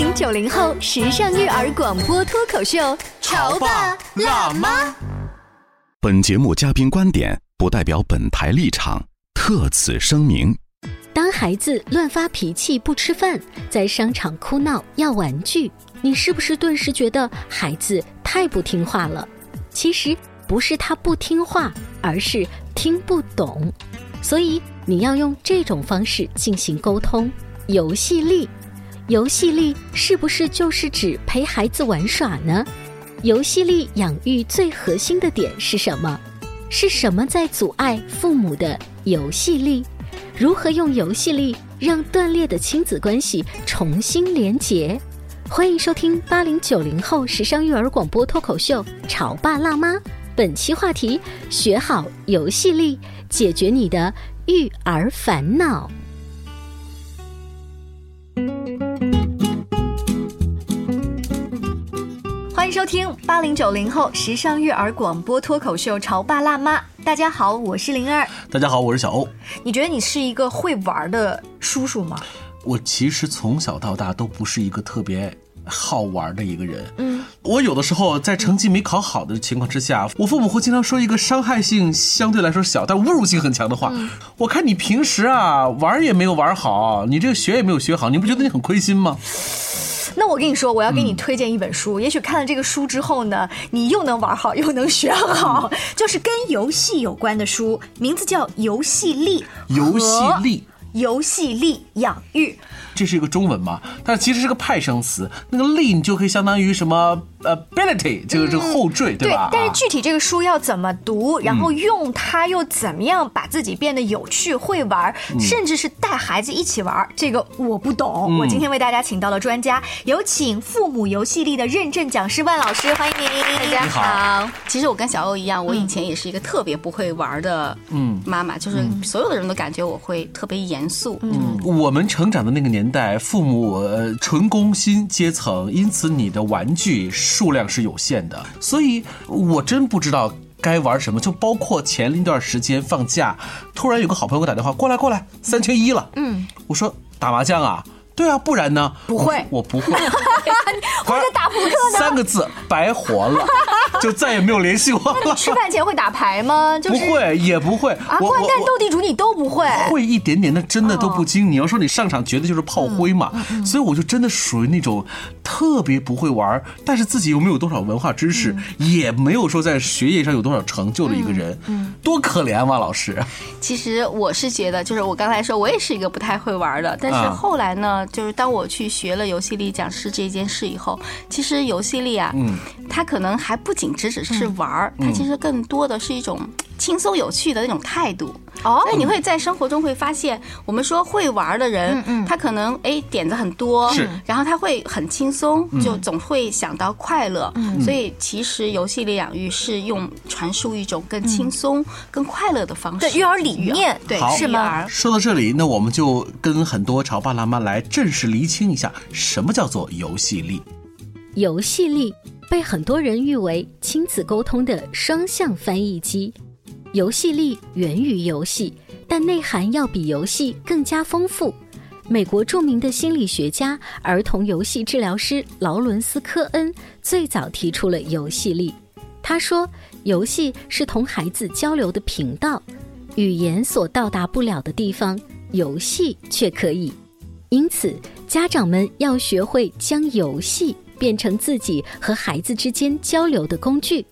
八零九零后时尚育儿广播脱口秀，潮爸辣妈。本节目嘉宾观点不代表本台立场，特此声明。当孩子乱发脾气、不吃饭，在商场哭闹要玩具，你是不是顿时觉得孩子太不听话了？其实不是他不听话，而是听不懂。所以你要用这种方式进行沟通。游戏力，游戏力是不是就是指陪孩子玩耍呢？游戏力养育最核心的点是什么？是什么在阻碍父母的游戏力？如何用游戏力让断裂的亲子关系重新连结？欢迎收听八零九零后时尚育儿广播脱口秀《潮爸辣妈》。本期话题：学好游戏力，解决你的育儿烦恼。迎收听八零九零后时尚育儿广播脱口秀《潮爸辣妈》。大家好，我是灵儿。大家好，我是小欧。你觉得你是一个会玩的叔叔吗？我其实从小到大都不是一个特别好玩的一个人。嗯，我有的时候在成绩没考好的情况之下，我父母会经常说一个伤害性相对来说小但侮辱性很强的话。我看你平时啊玩也没有玩好，你这个学也没有学好，你不觉得你很亏心吗？那我跟你说，我要给你推荐一本书。也许看了这个书之后呢，你又能玩好，又能学好，就是跟游戏有关的书，名字叫《游戏力》。游戏力，游戏力养育，这是一个中文嘛？但是其实是个派生词。那个力，你就可以相当于什么 ability，就是这个后缀，对吧？但是具体这个书要怎么读，然后用它又怎么样把自己变得有趣、会玩，甚至是带孩子一起玩，这个我不懂。我今天为大家请到了专家，有请父母游戏力的认证讲师万老师，欢迎您。大家好。其实我跟小欧一样，我以前也是一个特别不会玩的嗯妈妈，就是所有的人都感觉我会特别严肃。嗯，我们成长的那个年代，父母呃纯工薪阶层，因此你的玩具数量是有限的，所以我真不知道该玩什么。就包括前一段时间放假，突然有个好朋友给我打电话，过来过来，三缺一了。嗯，我说打麻将啊。对啊，不然呢？不会，我不会。或者打扑克呢？三个字，白活了，就再也没有联系我了。吃饭前会打牌吗？不会，也不会。啊，掼蛋、斗地主你都不会？会一点点，那真的都不精。你要说你上场绝对就是炮灰嘛。所以我就真的属于那种特别不会玩，但是自己又没有多少文化知识，也没有说在学业上有多少成就的一个人。嗯，多可怜啊，王老师。其实我是觉得，就是我刚才说，我也是一个不太会玩的，但是后来呢？就是当我去学了游戏力讲师这件事以后，其实游戏力啊，嗯，它可能还不仅只只是玩儿，它其实更多的是一种轻松有趣的那种态度。哦，所以你会在生活中会发现，我们说会玩的人，嗯，他可能哎点子很多，是，然后他会很轻松，就总会想到快乐。嗯，所以其实游戏力养育是用传输一种更轻松、更快乐的方式，对育儿理念，对，是吗？说到这里，那我们就跟很多潮爸辣妈来正正式厘清一下，什么叫做游戏力？游戏力被很多人誉为亲子沟通的双向翻译机。游戏力源于游戏，但内涵要比游戏更加丰富。美国著名的心理学家、儿童游戏治疗师劳伦斯·科恩最早提出了游戏力。他说：“游戏是同孩子交流的频道，语言所到达不了的地方，游戏却可以。因此，家长们要学会将游戏变成自己和孩子之间交流的工具。”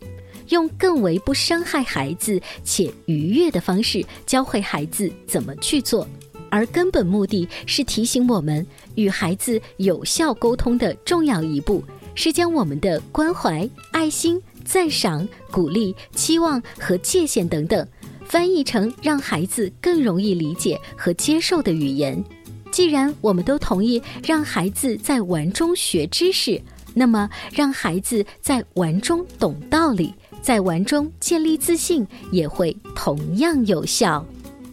用更为不伤害孩子且愉悦的方式教会孩子怎么去做，而根本目的是提醒我们与孩子有效沟通的重要一步是将我们的关怀、爱心、赞赏、鼓励、期望和界限等等翻译成让孩子更容易理解和接受的语言。既然我们都同意让孩子在玩中学知识，那么让孩子在玩中懂道理，在玩中建立自信，也会同样有效。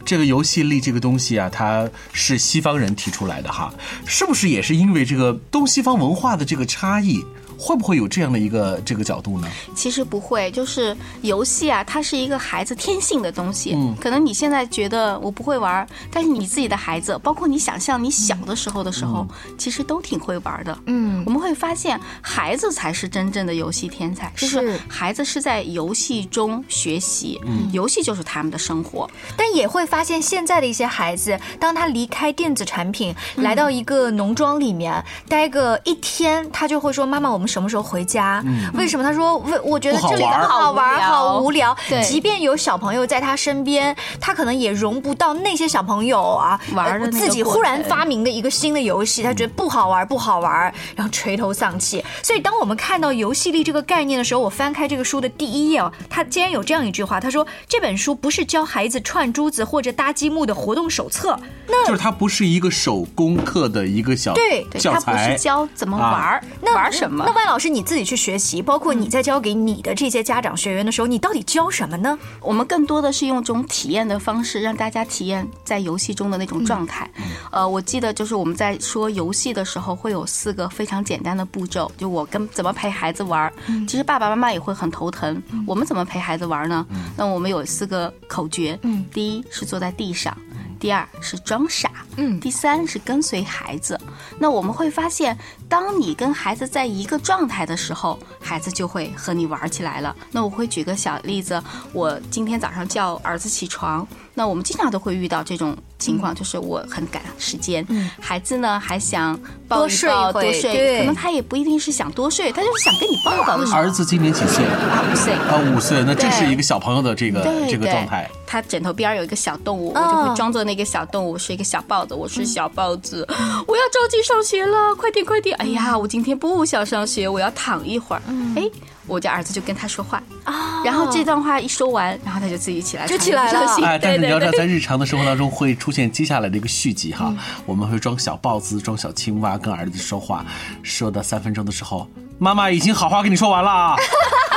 这个游戏力这个东西啊，它是西方人提出来的哈，是不是也是因为这个东西方文化的这个差异？会不会有这样的一个这个角度呢？其实不会，就是游戏啊，它是一个孩子天性的东西。嗯，可能你现在觉得我不会玩，但是你自己的孩子，包括你想象你小的时候的时候，其实都挺会玩的。嗯，我们会发现孩子才是真正的游戏天才，就是孩子是在游戏中学习，游戏就是他们的生活。但也会发现现在的一些孩子，当他离开电子产品，来到一个农庄里面待个一天，他就会说：“妈妈，我们。”什么时候回家？为什么？他说：“为我觉得这里不好玩，好无聊。即便有小朋友在他身边，他可能也融不到那些小朋友啊玩的自己忽然发明的一个新的游戏，他觉得不好玩，不好玩，然后垂头丧气。所以，当我们看到游戏力这个概念的时候，我翻开这个书的第一页哦，他竟然有这样一句话：他说这本书不是教孩子串珠子或者搭积木的活动手册，那就是它不是一个手工课的一个小对教材，它不是教怎么玩，那玩什么？那万老师你自己去学习，包括你在教给你的这些家长学员的时候，你到底教什么呢？我们更多的是用这种体验的方式，让大家体验在游戏中的那种状态。呃，我记得就是我们在说游戏的时候，会有四个非常简单的步骤。就我跟怎么陪孩子玩，其实爸爸妈妈也会很头疼。我们怎么陪孩子玩呢？那我们有四个口诀。嗯，第一是坐在地上。第二是装傻，嗯，第三是跟随孩子。那我们会发现，当你跟孩子在一个状态的时候，孩子就会和你玩起来了。那我会举个小例子，我今天早上叫儿子起床，那我们经常都会遇到这种情况，就是我很赶时间，孩子呢还想抱一抱多睡，可能他也不一定是想多睡，他就是想跟你抱抱的时候。儿子今年几岁？五岁啊，五岁，那这是一个小朋友的这个这个状态。他枕头边有一个小动物，我就会装作那个小动物是一个小豹子，我是小豹子，我要着急上学了，快点快点！哎呀，我今天不想上学，我要躺一会儿。哎，我家儿子就跟他说话啊，然后这段话一说完，然后他就自己起来就起来了。哎，但是你要知道，在日常的生活当中会出现接下来的一个续集哈，我们会装小豹子，装小青蛙，跟儿子说话，说到三分钟的时候，妈妈已经好话跟你说完了。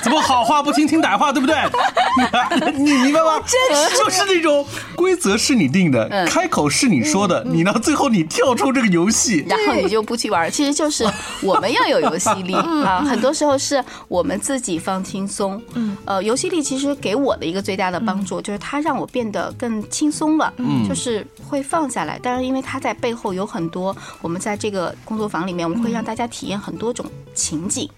怎么好话不听，听歹话，对不对？你明白吗？真是，就是那种规则是你定的，开口是你说的，你呢？最后你跳出这个游戏，然后你就不去玩。其实就是 我们要有游戏力啊，很多时候是我们自己放轻松。嗯，呃，游戏力其实给我的一个最大的帮助就是它让我变得更轻松了，嗯，就是会放下来。但是，因为它在背后有很多，我们在这个工作坊里面，我们会让大家体验很多种情景，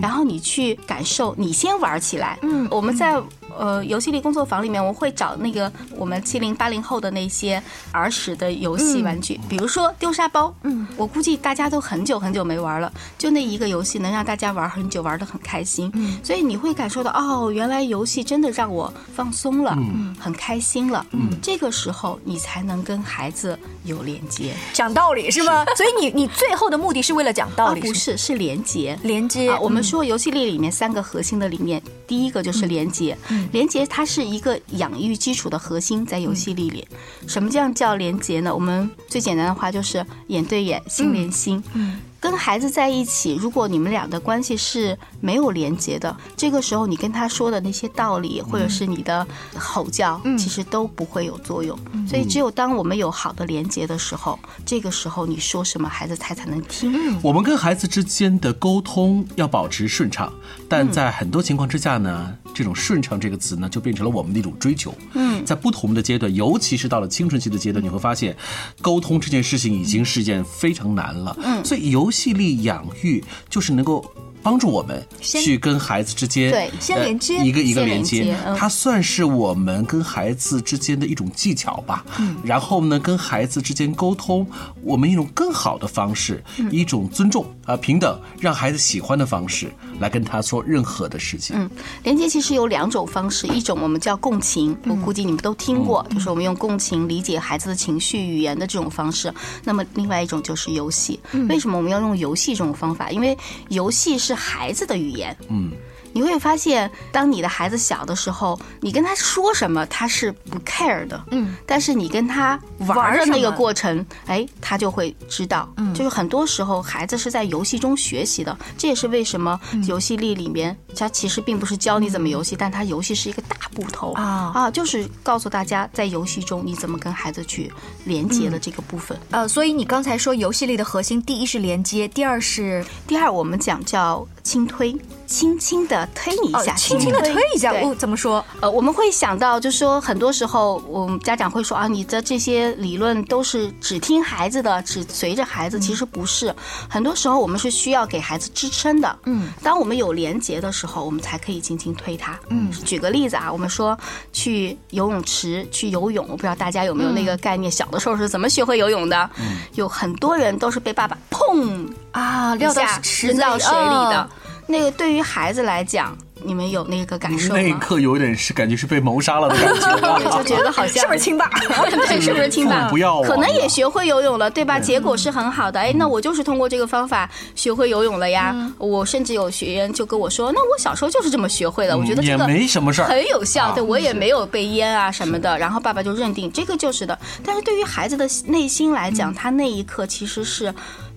然后你去感受，你先玩起来。嗯，我们在。呃，游戏力工作坊里面，我会找那个我们七零八零后的那些儿时的游戏玩具，比如说丢沙包。嗯，我估计大家都很久很久没玩了，就那一个游戏能让大家玩很久，玩得很开心。嗯，所以你会感受到，哦，原来游戏真的让我放松了，嗯，很开心了。嗯，这个时候你才能跟孩子有连接，讲道理是吗？所以你你最后的目的是为了讲道理？不是，是连接，连接。我们说游戏力里面三个核心的理念，第一个就是连接。连接它是一个养育基础的核心，在游戏里里，什么叫叫连接呢？我们最简单的话就是眼对眼，心连心。嗯。跟孩子在一起，如果你们俩的关系是没有连接的，这个时候你跟他说的那些道理，或者是你的吼叫，其实都不会有作用。所以，只有当我们有好的连接的时候，这个时候你说什么，孩子才才能听。我们跟孩子之间的沟通要保持顺畅，但在很多情况之下呢，这种顺畅这个词呢，就变成了我们的一种追求。嗯，在不同的阶段，尤其是到了青春期的阶段，你会发现，沟通这件事情已经是件非常难了。嗯，所以游戏力养育就是能够帮助我们去跟孩子之间对先连接一个一个连接，它算是我们跟孩子之间的一种技巧吧。嗯，然后呢，跟孩子之间沟通，我们一种更好的方式，一种尊重啊平等，让孩子喜欢的方式来跟他说任何的事情。嗯，连接其实有两种方式，一种我们叫共情，我估计你们都听过，就是我们用共情理解孩子的情绪语言的这种方式。那么另外一种就是游戏。为什么我们要用游戏这种方法？因为游戏是孩子的语言。嗯。你会发现，当你的孩子小的时候，你跟他说什么，他是不 care 的，嗯，但是你跟他玩儿的那个过程，哎，他就会知道。嗯就是很多时候孩子是在游戏中学习的，这也是为什么嗯游戏力里面，它其实并不是教你怎么游戏，但它游戏是一个大部头啊啊，就是告诉大家在游戏中你怎么跟孩子去连接的这个部分。呃，所以你刚才说游戏力的核心，第一是连接，第二是第二，我们讲叫轻推，轻轻的推你一哦下，，轻轻的推一下。对哦，怎么说？呃，我们会想到，就是说，很多时候我们家长会说啊，你的这些理论都是只听孩子的，只随着孩子，其实不是。很多时候我们是需要给孩子支撑的。嗯，当我们有连结的时候，我们才可以轻轻推他。嗯，举个例子啊，我们说去游泳池去游泳，我不知道大家有没有那个概念，小的时候是怎么学会游泳的？嗯有很多人都是被爸爸砰啊，撂到一下池子扔到水里的哦。那个对于孩子来讲，你们有那个感受吗？那一刻有点是感觉是被谋杀了的感 对，觉。就觉得好像是不是亲爸？对，是不是亲爸？不要我可能也学会游泳了，对吧？结果是很好的。哎，那我就是通过这个方法学会游泳了呀。我甚至有学员就跟我说，那我小时候就是这么学会的。我觉得这也个没什么事儿很有效。啊对我也没有被淹啊什么的。然后爸爸就认定这个就是的。但是对于孩子的内心来讲，他那一刻其实是。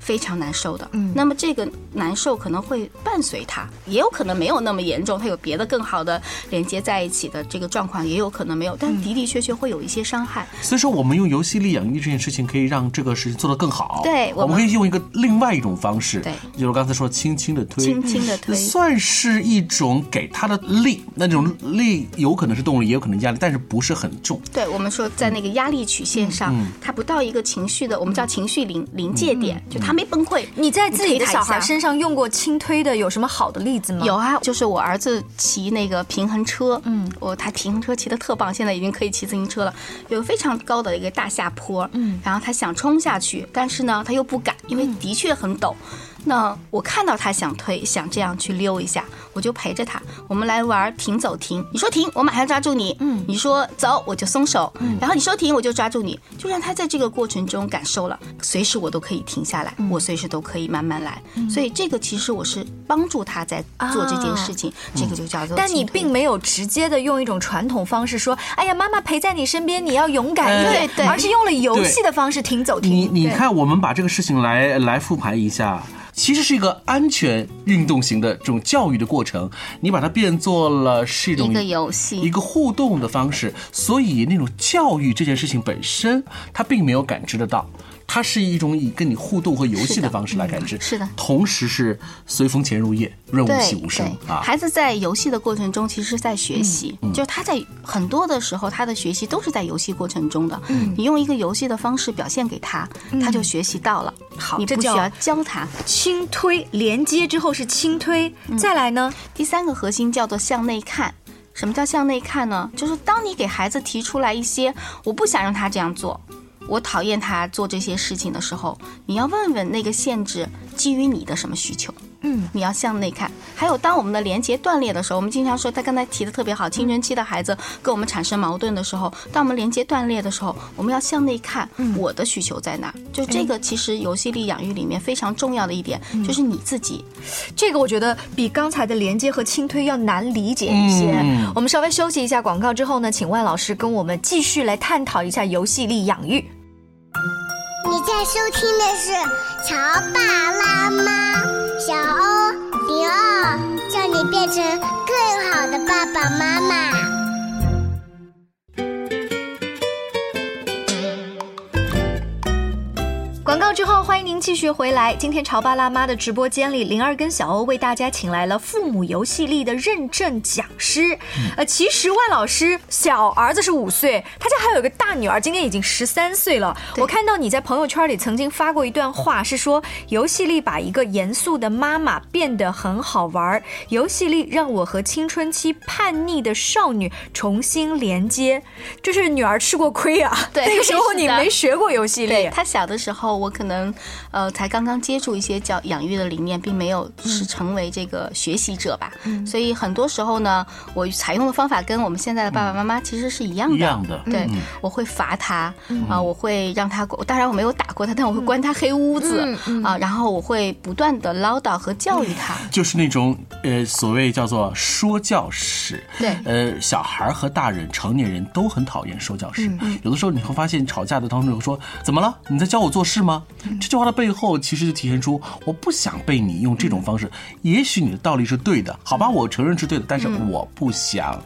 非常难受的，嗯，那么这个难受可能会伴随他，也有可能没有那么严重，他有别的更好的连接在一起的这个状况，也有可能没有，但的的确确会有一些伤害。所以说，我们用游戏力养育这件事情，可以让这个事情做得更好。对我们我们可以用一个另外一种方式，对就是刚才说轻轻的推，轻轻的推算是一种给他的力。那种力有可能是动力，也有可能压力，但是不是很重。对我们说，在那个压力曲线上，嗯它不到一个情绪的，我们叫情绪临临界点，就他没崩溃。你在自己的小孩身上用过轻推的，有什么好的例子吗？有啊，就是我儿子骑那个平衡车，嗯，我他平衡车骑的特棒，现在已经可以骑自行车了。有非常高的一个大下坡，嗯，然后他想冲下去，但是呢，他又不敢，因为的确很陡。那我看到他想推，想这样去溜一下，我就陪着他，我们来玩停走停。你说停，我马上抓住你；嗯，你说走，我就松手。嗯，然后你说停，我就抓住你，就让他在这个过程中感受了，随时我都可以停下来，我随时都可以慢慢来。所以这个其实我是帮助他在做这件事情，这个就叫做。但你并没有直接的用一种传统方式说，哎呀，妈妈陪在你身边，你要勇敢一点，对对。而是用了游戏的方式停走你。停。你看，我们把这个事情来来复盘一下。其实是一个安全运动型的这种教育的过程，你把它变做了是一种一个游戏。一个互动的方式，所以那种教育这件事情本身，他并没有感知得到，它是一种以跟你互动和游戏的方式来感知，嗯是的同时是随风潜入夜，润物细无声啊。孩子在游戏的过程中，其实是在学习，就是他在很多的时候，他的学习都是在游戏过程中的。你用一个游戏的方式表现给他，他就学习到了。好这叫你不需要教他。轻推连接之后是轻推，再来呢？第三个核心叫做向内看。什么叫向内看呢？就是当你给孩子提出来一些我不想让他这样做，我讨厌他做这些事情的时候，你要问问那个限制基于你的什么需求。嗯，你要向内看。还有，当我们的连接断裂的时候，我们经常说，他刚才提的特别好，青春期的孩子跟我们产生矛盾的时候，当我们连接断裂的时候，我们要向内看，我的需求在哪？就这个，其实游戏力养育里面非常重要的一点，就是你自己这个我觉得比刚才的连接和轻推要难理解一些。嗯我们稍微休息一下广告之后呢，请万老师跟我们继续来探讨一下游戏力养育。你在收听的是《乔爸辣妈》，小欧零二，叫你变成更好的爸爸妈妈。广告之后，欢迎您继续回来。今天潮爸辣妈的直播间里，灵儿跟小欧为大家请来了父母游戏力的认证讲师。呃，其实万老师小儿子是五岁，他家还有一个大女儿，今年已经十三岁了。我看到你在朋友圈里曾经发过一段话，是说游戏力把一个严肃的妈妈变得很好玩儿，游戏力让我和青春期叛逆的少女重新连接。就是女儿吃过亏啊，对那个时候你没学过游戏力对。他小的时候，我我可能呃呃才刚刚接触一些教养育的理念，并没有是成为这个学习者吧。嗯所以很多时候呢，我采用的方法跟我们现在的爸爸妈妈其实是一样的。一样的，对，我会罚他啊、我会让他，当然我没有打过他，但我会关他黑屋子啊、然后我会不断的唠叨和教育他。就是那种呃所谓叫做说教式。对呃，小孩和大人、成年人都很讨厌说教式。嗯有的时候你会发现，吵架的当中说：“怎么了？你在教我做事吗？”嗯这句话的背后，其实就体现出我不想被你用这种方式。也许你的道理是对的，好吧，我承认是对的，但是嗯我不想。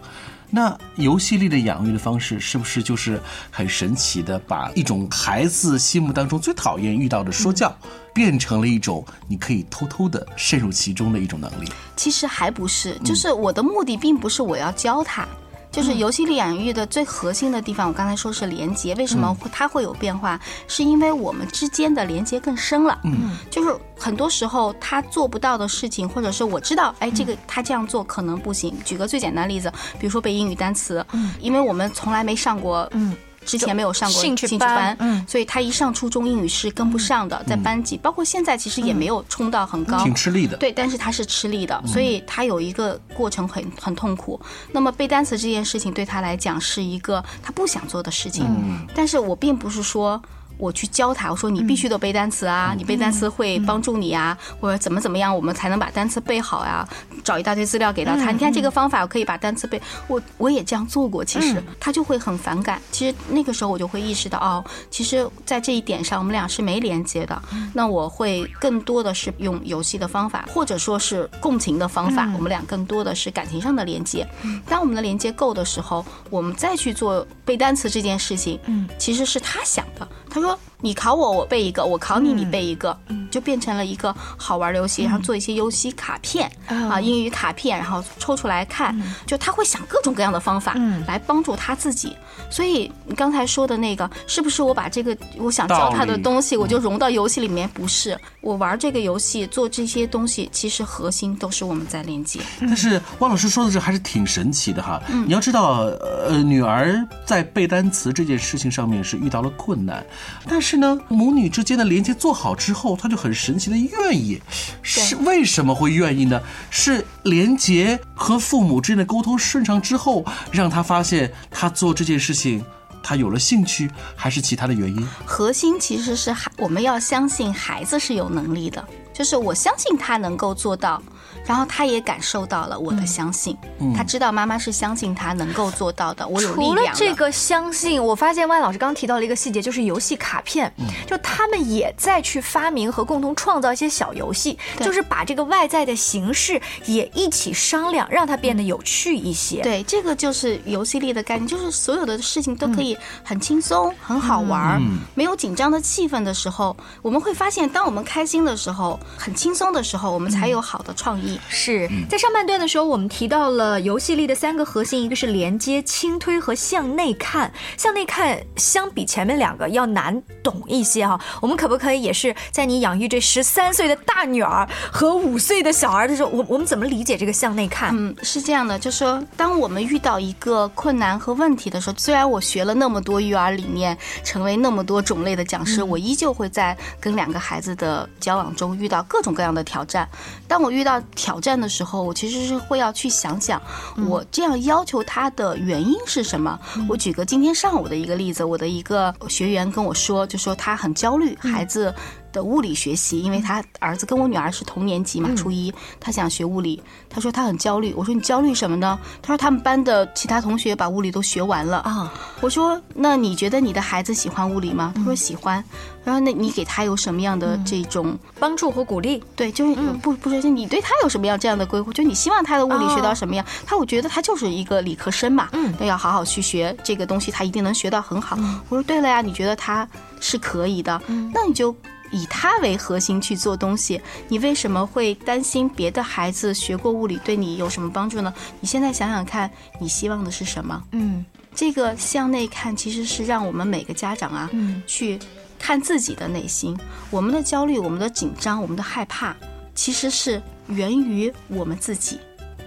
那游戏力的养育的方式，是不是就是很神奇的，把一种孩子心目当中最讨厌遇到的说教，变成了一种你可以偷偷的渗入其中的一种能力？其实还不是，就是我的目的并不是我要教他。就是游戏力养育的最核心的地方，我刚才说是连接。为什么它会有变化？是因为我们之间的连接更深了。嗯，就是很多时候他做不到的事情，或者是我知道，哎，这个他这样做可能不行。举个最简单的例子，比如说背英语单词，因为我们从来没上过，嗯。之前没有上过兴趣班班，嗯所以他一上初中英语是跟不上的，在班级，包括现在其实也没有冲到很高，挺吃力的。对，但是他是吃力的，所以他有一个过程很很痛苦。那么背单词这件事情对他来讲是一个他不想做的事情，但是我并不是说。我去教他，我说你必须得背单词啊，你背单词会帮助你啊，或者怎么怎么样，我们才能把单词背好呀、找一大堆资料给到他，你看这个方法我可以把单词背，我我也这样做过，其实他就会很反感。其实那个时候我就会意识到，哦，其实在这一点上我们俩是没连接的。那我会更多的是用游戏的方法，或者说是共情的方法，我们俩更多的是感情上的连接。当我们的连接够的时候，我们再去做背单词这件事情，其实是他想的。他说：“ 수업 你考我，我背一个；我考你，你背一个。”就变成了一个好玩的游戏，然后做一些游戏卡片啊，英语卡片，然后抽出来看。就他会想各种各样的方法来帮助他自己。所以你刚才说的那个，是不是我把这个我想教他的东西，我就融到游戏里面？不是，我玩这个游戏做这些东西，其实核心都是我们在连接。但是汪老师说的这还是挺神奇的哈。你要知道，呃，女儿在背单词这件事情上面是遇到了困难，但是呢，母女之间的连接做好之后，她就很神奇的愿意。是为什么会愿意呢？是连接和父母之间的沟通顺畅之后，让她发现她做这件事情。他有了兴趣，还是其他的原因？核心其实是孩，我们要相信孩子是有能力的，就是我相信他能够做到，然后他也感受到了我的相信，他知道妈妈是相信他能够做到的，我有力除了。这个相信，我发现万老师刚刚提到了一个细节，就是游戏卡片，嗯。就他们也在去发明和共同创造一些小游戏，就是把这个外在的形式也一起商量，让它变得有趣一些。对，这个就是游戏力的概念，就是所有的事情都可以很轻松、很好玩儿，没有紧张的气氛的时候，我们会发现，当我们开心的时候、很轻松的时候，我们才有好的创意。是在上半段的时候，我们提到了游戏力的三个核心，一个是连接、轻推和向内看。向内看相比前面两个要难懂一些哈。我们可不可以也是在你养育这十三岁的大女儿和五岁的小儿的时候，我我们怎么理解这个向内看？嗯，是这样的，就是说，当我们遇到一个困难和问题的时候，虽然我学了那么多育儿理念，成为那么多种类的讲师，我依旧会在跟两个孩子的交往中遇到各种各样的挑战。当我遇到挑战的时候，我其实是会要去想想，我这样要求他的原因是什么。我举个今天上午的一个例子，我的一个学员跟我说，就说他很焦虑，孩子。的物理学习，因为他儿子跟我女儿是同年级嘛，初一，他想学物理，他说他很焦虑。我说你焦虑什么呢？他说他们班的其他同学把物理都学完了啊。我说那你觉得你的孩子喜欢物理吗？他说喜欢。然后那你给他有什么样的这种帮助和鼓励？对，就是不不是你对他有什么样这样的规划？就你希望他的物理学到什么样？他我觉得他就是一个理科生嘛，嗯，要好好去学这个东西，他一定能学到很好。我说对了呀，你觉得他是可以的，那你就。以他为核心去做东西，你为什么会担心别的孩子学过物理对你有什么帮助呢？你现在想想看，你希望的是什么？嗯，这个向内看，其实是让我们每个家长啊，嗯去看自己的内心。我们的焦虑、我们的紧张、我们的害怕，其实是源于我们自己。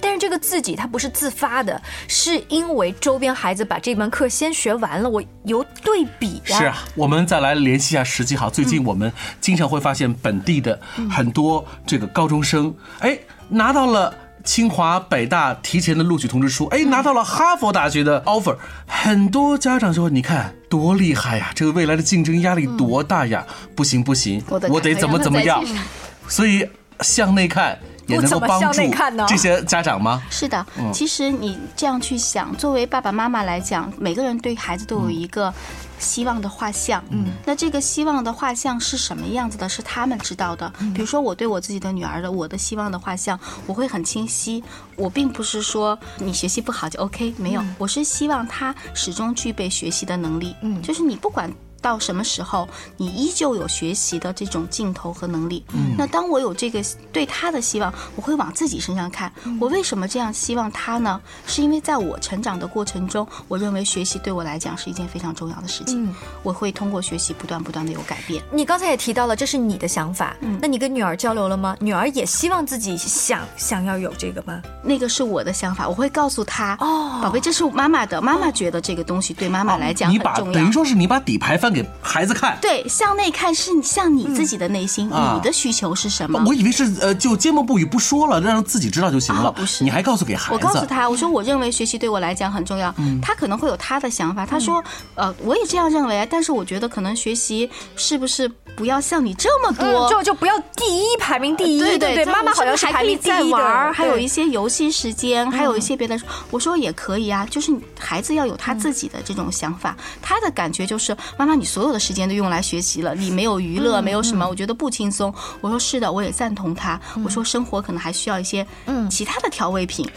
但但是这个自己他不是自发的，是因为周边孩子把这门课先学完了，我有对比呀。是啊，我们再来联系一下实际哈。最近我们经常会发现本地的很多这个高中生，哎，拿到了。清华、北大提前的录取通知书，哎，拿到了哈佛大学的 offer，很多家长说：“你看多厉害呀，这个未来的竞争压力多大呀！不行不行，我得怎么怎么样赶快让他再去。”所以向内看也能够帮我怎么助向内看呢这些家长吗？是的，嗯其实你这样去想，作为爸爸妈妈来讲，每个人对孩子都有一个希望的画像。嗯，那这个希望的画像是什么样子的？是他们知道的。比如说，我对我自己的女儿的我的希望的画像，我会很清晰。我并不是说你学习不好就 OK，没有，我是希望她始终具备学习的能力。嗯，就是你不管。到什么时候，你依旧有学习的这种劲头和能力。嗯，那当我有这个对他的希望，我会往自己身上看。我为什么这样希望他呢？是因为在我成长的过程中，我认为学习对我来讲是一件非常重要的事情。嗯我会通过学习不断不断的有改变。你刚才也提到了，这是你的想法，嗯那你跟女儿交流了吗？女儿也希望自己想想要有这个吗？那个是我的想法，我会告诉他，哦宝贝，这是妈妈的，妈妈觉得这个东西对妈妈来讲你把很重要。等于说是你把底牌翻给孩子看。对，向内看是向你自己的内心，啊你的需求是什么？我以为是呃，就缄默不语不说了，让自己知道就行了。哦不是你还告诉给孩子。我告诉他，我说我认为学习对我来讲很重要。他可能会有他的想法，他说，呃，我也这样认为，但是我觉得可能学习是不是不要像你这么多，嗯就就不要第一排名第一，对对对，妈妈好像是还可以排名第一再玩儿，还有一些些游戏时间，还有一些别的。我说也可以啊，就是孩子要有他自己的这种想法，他的感觉就是妈妈，你所有的时间都用来学习了，你没有娱乐，没有什么，我觉得不轻松。我说是的，我也赞同他。我说生活可能还需要一些嗯其他的调味品。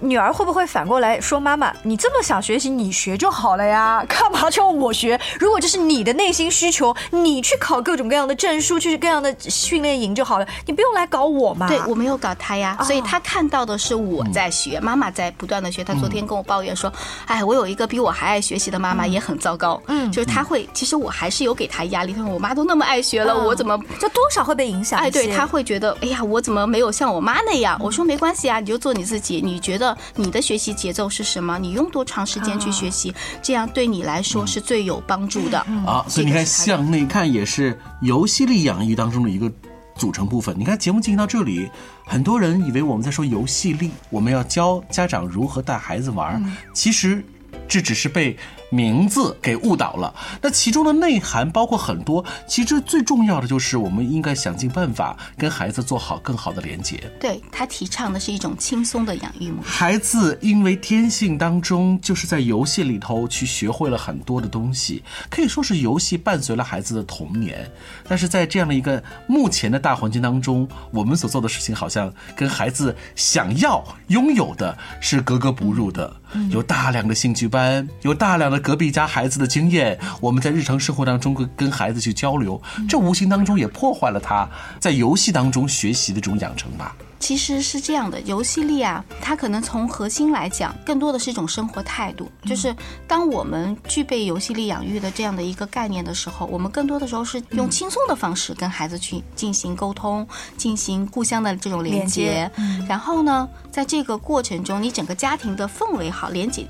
女儿会不会反过来说妈妈，你这么想学习，你学就好了呀，干嘛叫我学？如果这是你的内心需求，你去考各种各样的证书，去各样的训练营就好了，你不用来搞我嘛。对我没有搞他呀，哦所以他看到的是我在学，妈妈在不断的学。他昨天跟我抱怨说，哎，我有一个比我还爱学习的妈妈，也很糟糕。嗯，就是他会，其实我还是有给他压力。他说我妈都那么爱学了，嗯我怎么？这多少会被影响哎，对他会觉得，哎呀，我怎么没有像我妈那样？我说没关系啊，你就做你自己。你觉得你的学习节奏是什么？你用多长时间去学习，这样对你来说是最有帮助的。啊，所以你看，向内看也是游戏力养育当中的一个组成部分。你看节目进行到这里，很多人以为我们在说游戏力，我们要教家长如何带孩子玩儿，其实这只是被名字给误导了。那其中的内涵包括很多，其实最重要的就是我们应该想尽办法跟孩子做好更好的连接。对他提倡的是一种轻松的养育模式。孩子因为天性当中就是在游戏里头去学会了很多的东西，可以说是游戏伴随了孩子的童年。但是在这样的一个目前的大环境当中，我们所做的事情好像跟孩子想要拥有的是格格不入的。有大量的兴趣班，有大量的隔壁家孩子的经验，我们在日常生活当中跟跟孩子去交流，这无形当中也破坏了他在游戏当中学习的这种养成吧。其实是这样的，游戏力啊，它可能从核心来讲，更多的是一种生活态度。就是当我们具备游戏力养育的这样的一个概念的时候，我们更多的时候是用轻松的方式跟孩子去进行沟通，进行互相的这种连接。然后呢，在这个过程中，你整个家庭的氛围好，连接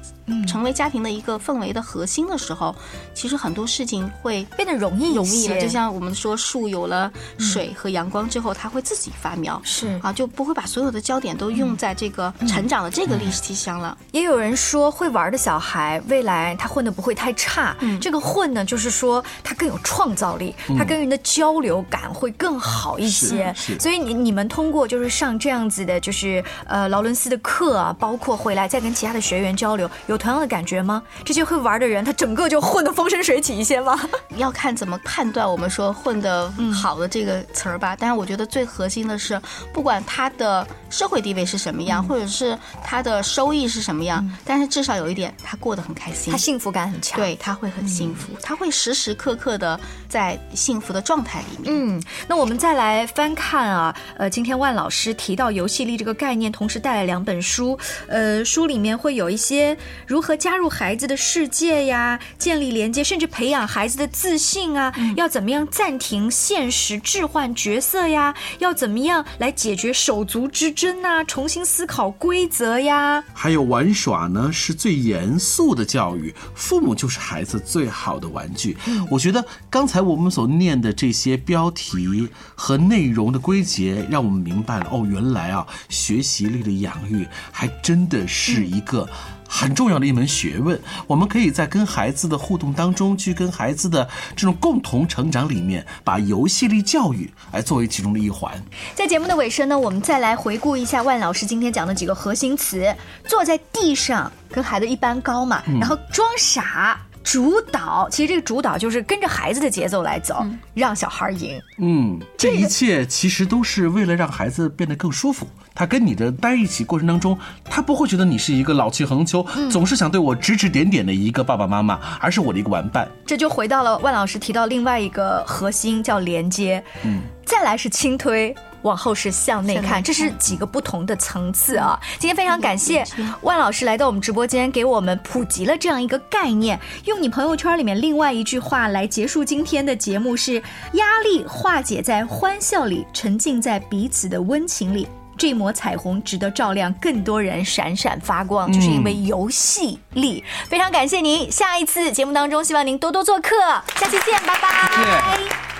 成为家庭的一个氛围的核心的时候，其实很多事情会变得容易一容易了。些就像我们说，树有了水和阳光之后，它会自己发苗。是啊，就不会把所有的焦点都用在这个成长的这个历史上了。也有人说，会玩的小孩未来他混的不会太差。嗯这个混呢，就是说他更有创造力，他跟人的交流感会更好一些。所以你你们通过就是上这样子的，就是呃劳伦斯的课啊，包括回来再跟其他的学员交流，有同样的感觉吗？这些会玩的人，他整个就混得风生水起一些吗？要看怎么判断我们说混得好的这个词儿吧。但是我觉得最核心的是，不管他的社会地位是什么样，或者是他的收益是什么样，但是至少有一点，他过得很开心他。幸福感很强。对，他会很幸福，他会时时刻刻的在幸福的状态里面。嗯，那我们再来翻看啊，呃，今天万老师提到游戏力这个概念，同时带来两本书，呃，书里面会有一些如何加入孩子的世界呀，建立连接，甚至培养孩子的自信啊，要怎么样暂停现实置换角色呀，要怎么样来解决手手足之争啊，重新思考规则呀。还有玩耍呢，是最严肃的教育，父母就是孩子最好的玩具。我觉得刚才我们所念的这些标题和内容的归结，让我们明白了哦，原来啊，学习力的养育还真的是一个。很重要的一门学问，我们可以在跟孩子的互动当中，去跟孩子的这种共同成长里面，把游戏力教育来作为其中的一环。在节目的尾声呢，我们再来回顾一下万老师今天讲的几个核心词：坐在地上跟孩子一般高嘛，然后装傻。主导，其实这个主导就是跟着孩子的节奏来走，让小孩赢。嗯，这一切其实都是为了让孩子变得更舒服。他跟你的待一起过程当中，他不会觉得你是一个老气横秋、总是想对我指指点点的一个爸爸妈妈，而是我的一个玩伴。这就回到了万老师提到另外一个核心，叫连接。嗯，再来是轻推。往后是向内看，这是几个不同的层次啊！今天非常感谢万老师来到我们直播间，给我们普及了这样一个概念。用你朋友圈里面另外一句话来结束今天的节目是：压力化解在欢笑里，沉浸在彼此的温情里。这抹彩虹值得照亮更多人，闪闪发光，就是因为游戏力。非常感谢您，下一次节目当中，希望您多多做客。下期见，拜拜。